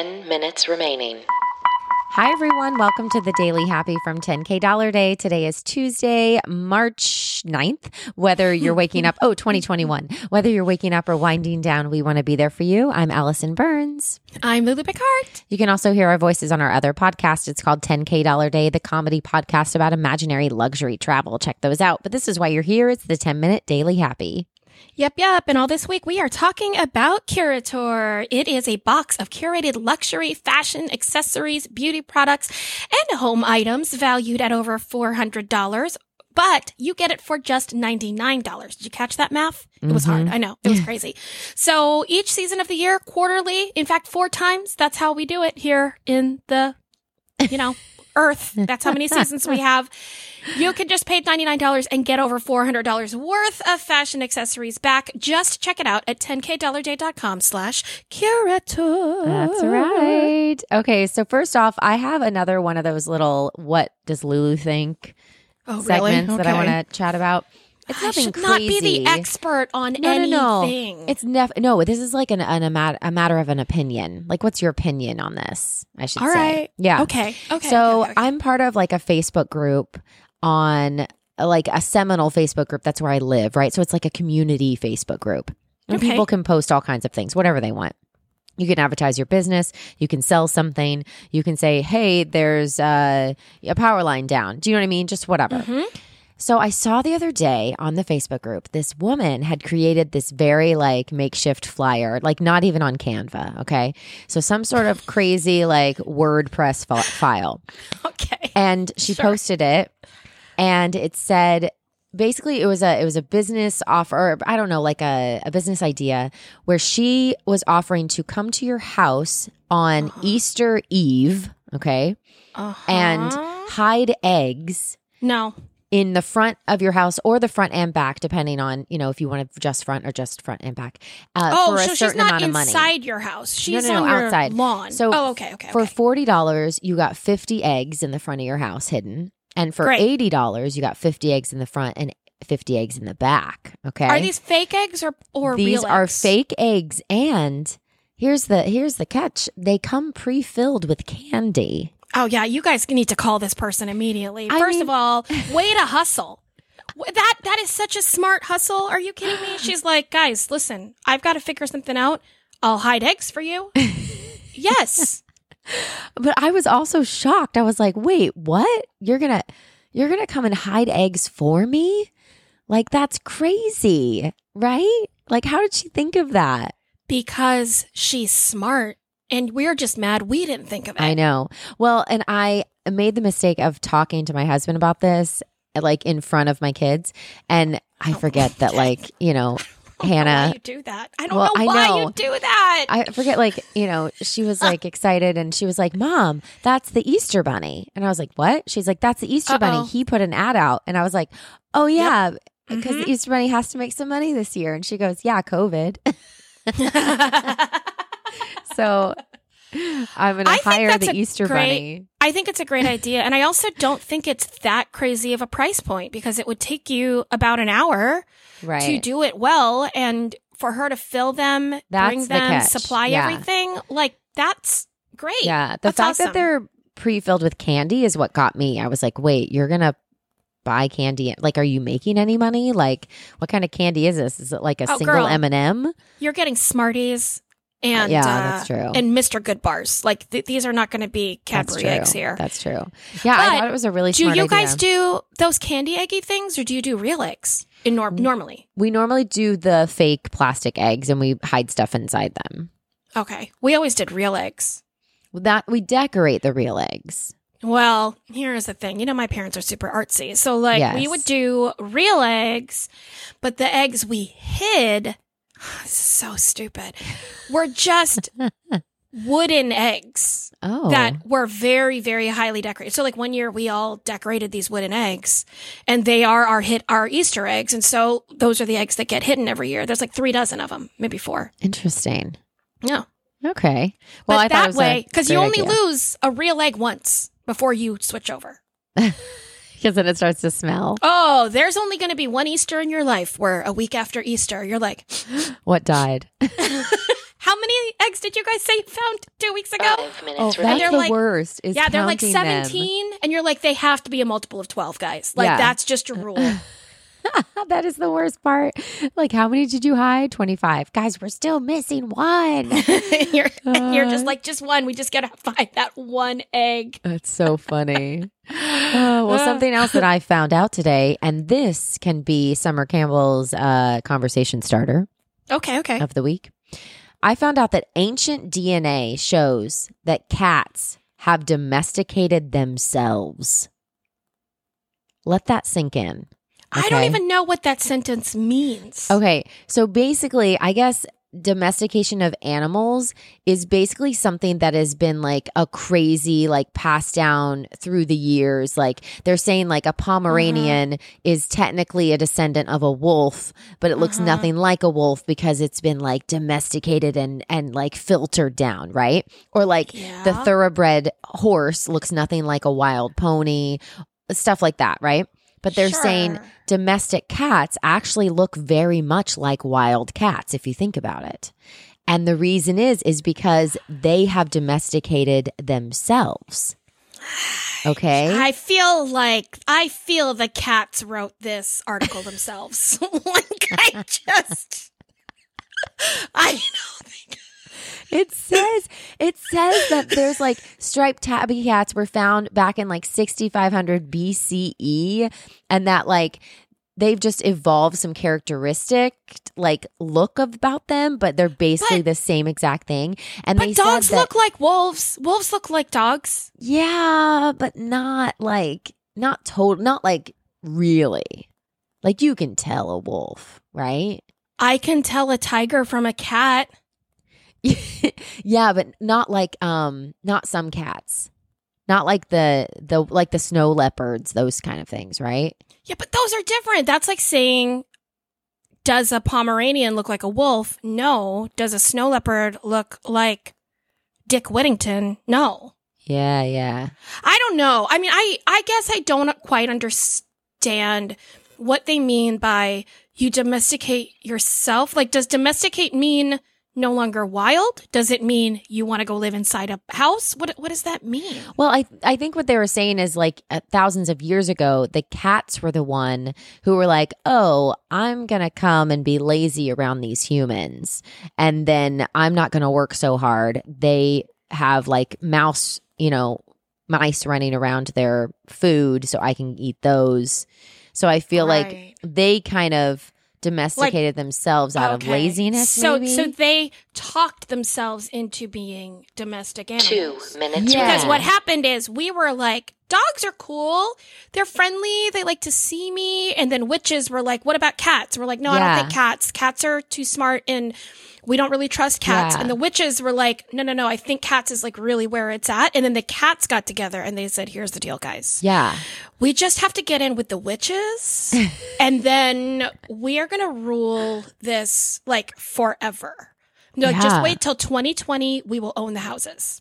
10 minutes remaining. Hi, everyone. Welcome to the Daily Happy from 10K Dollar Day. Today is Tuesday, March 9th. Whether you're waking up, oh, 2021. Whether you're waking up or winding down, we want to be there for you. I'm Allison Burns. I'm Lulu Picard. You can also hear our voices on our other podcast. It's called 10K Dollar Day, the comedy podcast about imaginary luxury travel. Check those out. But this is why you're here. It's the 10 minute Daily Happy. Yep, yep. And all this week we are talking about Curator. It is a box of curated luxury, fashion, accessories, beauty products, and home items valued at over $400. But you get it for just $99. Did you catch that math? It was hard. Mm-hmm. I know. It was crazy. So each season of the year, quarterly, in fact, four times, that's how we do it here in the, you know, earth. That's how many seasons we have. You can just pay $99 and get over $400 worth of fashion accessories back. Just check it out at 10kdollarday.com slash curator. That's right. Okay. So, first off, I have another one of those little what does Lulu think Oh, really? segments that I want to chat about. It's I nothing should crazy. not be the expert on no, anything. no, no. It's nef- no. This is like an, an a, mat- a matter of an opinion. Like, what's your opinion on this? I should all say. right. Yeah. Okay. Okay. So okay, okay. I'm part of like a Facebook group on like a seminal Facebook group. That's where I live, right? So it's like a community Facebook group. And Okay. people can post all kinds of things, whatever they want. You can advertise your business. You can sell something. You can say, hey, there's uh, a power line down. Do you know what I mean? Just whatever. Mhm. So I saw the other day on the Facebook group, this woman had created this very like makeshift flyer, like not even on Canva. Okay. So some sort of crazy like WordPress fi- file. Okay. And she Sure. posted it and it said, basically it was a it was a business offer i don't know like a, a business idea where she was offering to come to your house on Uh-huh. easter eve okay Uh-huh. and hide eggs no. In the front of your house or the front and back, depending on you know if you want to just front or just front and back. Uh, Oh, for a so she's not amount of money. inside your house. She's no, no, on your outside. lawn. So oh, okay, okay. For okay. forty dollars, you got fifty eggs in the front of your house hidden, and for Great. eighty dollars, you got fifty eggs in the front and fifty eggs in the back. Okay, Are these fake eggs or or these are eggs? fake eggs, and here's the here's the catch: they come pre-filled with candy. Oh yeah, you guys need to call this person immediately. I First mean- of all, way to hustle. That that is such a smart hustle. Are you kidding me? She's like, guys, listen, I've got to figure something out. I'll hide eggs for you. yes. But I was also shocked. I was like, "Wait, what? You're gonna you're gonna come and hide eggs for me? Like that's crazy, right? Like how did she think of that?" Because she's smart and we're just mad we didn't think of it. I know. Well, and I made the mistake of talking to my husband about this, like in front of my kids, and I forget that, like you know, I why Hannah. you do that. I don't Well, know I why know. you do that. I forget, like, you know, she was like excited and she was like, Mom, that's the Easter bunny. And I was like, What? She's like, That's the Easter Uh-oh. bunny. He put an ad out. And I was like, Oh, yeah, because Mhm. the Easter bunny has to make some money this year. And she goes, Yeah, COVID. so I'm going to I hire the Easter great- bunny. I think it's a great idea. And I also don't think it's that crazy of a price point because it would take you about an hour Right. to do it well and for her to fill them, That's bring them, catch. supply Yeah. everything. Like that's great. Yeah. The That's fact awesome. that they're pre filled with candy is what got me. I was like, Wait, you're going to buy candy like are you making any money like what kind of candy is this is it like a Oh, single girl. m&m You're getting Smarties and Yeah, uh, that's true. And Mr. Goodbars. Like th- these are not going to be Cadbury eggs here. That's true. Yeah, I thought it was a really do you idea. guys do those candy eggy things or do you do real eggs in nor- normally? we normally do the fake plastic eggs and we hide stuff inside them. Okay. We always did real eggs. That we decorate the real eggs. Well, here's the thing. You know, my parents are super artsy. So, like, we would do real eggs, but the eggs we hid, this is so stupid, were just wooden eggs Oh, that were very, very highly decorated. So, like, one year we all decorated these wooden eggs, and they are our hit, our Easter eggs. And so, those are the eggs that get hidden every year. There's like three dozen of them, maybe four. interesting. Yeah. Okay. Well, but I thought it that way, because you only idea. lose a real egg once before you switch over. because then it starts to smell. Oh, there's only going to be one Easter in your life where a week after Easter, you're like, What died? How many eggs did you guys say you found two weeks ago? Five Oh, minutes that's they're the like- worst. Is yeah, they're like counting them. 17, and you're like, they have to be a multiple of 12, guys. Like, Yeah. that's just a rule. that is the worst part. Like, how many did you hide? 25. Guys, we're still missing one. you're, you're just Uh. like, just one. We just got to find that one egg. That's so funny. Oh, well, something else that I found out today, and this can be Summer Campbell's uh, conversation starter Okay, okay. of the week. I found out that ancient DNA shows that cats have domesticated themselves. Let that sink in. I don't even know what that sentence means. Okay. So basically, I guess domestication of animals is basically something that has been like a crazy, like passed down through the years. Like they're saying, like a Pomeranian is technically a descendant of a wolf, but it looks Uh-huh. nothing like a wolf because it's been like domesticated and, and like filtered down, right? Or like the thoroughbred horse looks nothing like a wild pony, stuff like that, right? But they're saying domestic cats actually look very much like wild cats if you think about it. And the reason is is because they have domesticated themselves. Okay? I feel like I feel the cats wrote this article themselves. like I just I don't It says it says that there's like striped tabby cats were found back in like 6500 BCE and that like they've just evolved some characteristic like look about them but they're basically But- the same exact thing and they But dogs that, look like wolves. Wolves look like dogs. Yeah, but not like not total not like really. Like you can tell a wolf, right? I can tell a tiger from a cat. yeah, but not like um not some cats. Not like the the like the snow leopards, those kind of things, right? Yeah, but those are different. That's like saying does a Pomeranian look like a wolf? No. Does a snow leopard look like Dick Whittington? No. Yeah, yeah. I don't know. I mean, I I guess I don't quite understand what they mean by you domesticate yourself. Like, does domesticate mean no longer wild? Does it mean you want to go live inside a house? What what does that mean? Well, I I think what they were saying is like uh, thousands of years ago, the cats were the one who were like, "Oh, I'm gonna come and be lazy around these humans, and then I'm not gonna work so hard." They have like mouse, you know, mice running around their food, so I can eat those. So I feel like they kind of domesticated themselves out of laziness. So maybe? so they talked themselves into being domestic animals. Two animals. minutes Yeah. Because what happened is we were like, dogs are cool. They're friendly. They like to see me. And then witches were like, what about cats? We're like, no, I don't think cats. Cats are too smart and we don't really trust cats. Yeah. And the witches were like, no, no, no. I think cats is like really where it's at. And then the cats got together and they said, here's the deal, guys. yeah, We just have to get in with the witches and then we are going to rule this like forever. No, Yeah. just wait till 2020. We will own the houses.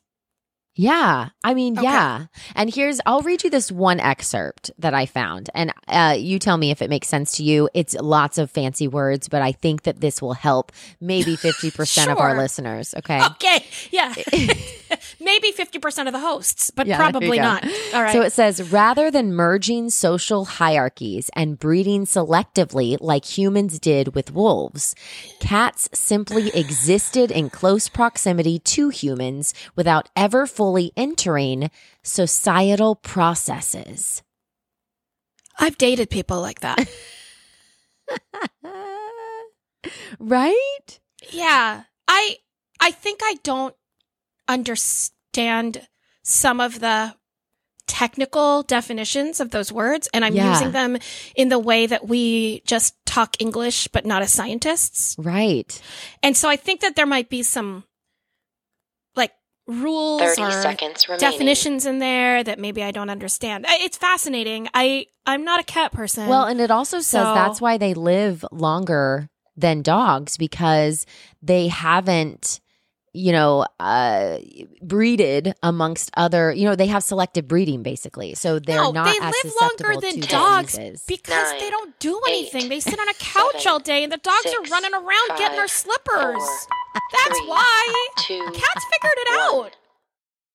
Yeah. I mean, Okay. yeah. And here's, I'll read you this one excerpt that I found. And uh, you tell me if it makes sense to you. It's lots of fancy words, but I think that this will help maybe 50% of our listeners. Okay. Okay. Yeah. Maybe 50% of the hosts, but Yeah, probably not. All right. So it says rather than merging social hierarchies and breeding selectively like humans did with wolves, cats simply existed in close proximity to humans without ever fully entering societal processes. I've dated people like that. right? yeah. I I think I don't understand some of the technical definitions of those words and I'm Yeah. using them in the way that we just talk English but not as scientists. Right. And so I think that there might be some rules or seconds definitions in there that maybe I don't understand. It's fascinating. I I'm not a cat person. Well, and it also says So- that's why they live longer than dogs because they haven't you know uh breeded amongst other you know they have selective breeding basically so they're no, not they as live longer susceptible than to dogs diseases. because Nine, they don't do eight, anything. they sit on a couch seven, all day, and the dogs are running around getting their slippers. four, That's Three, why. two, Cats figured it one. out.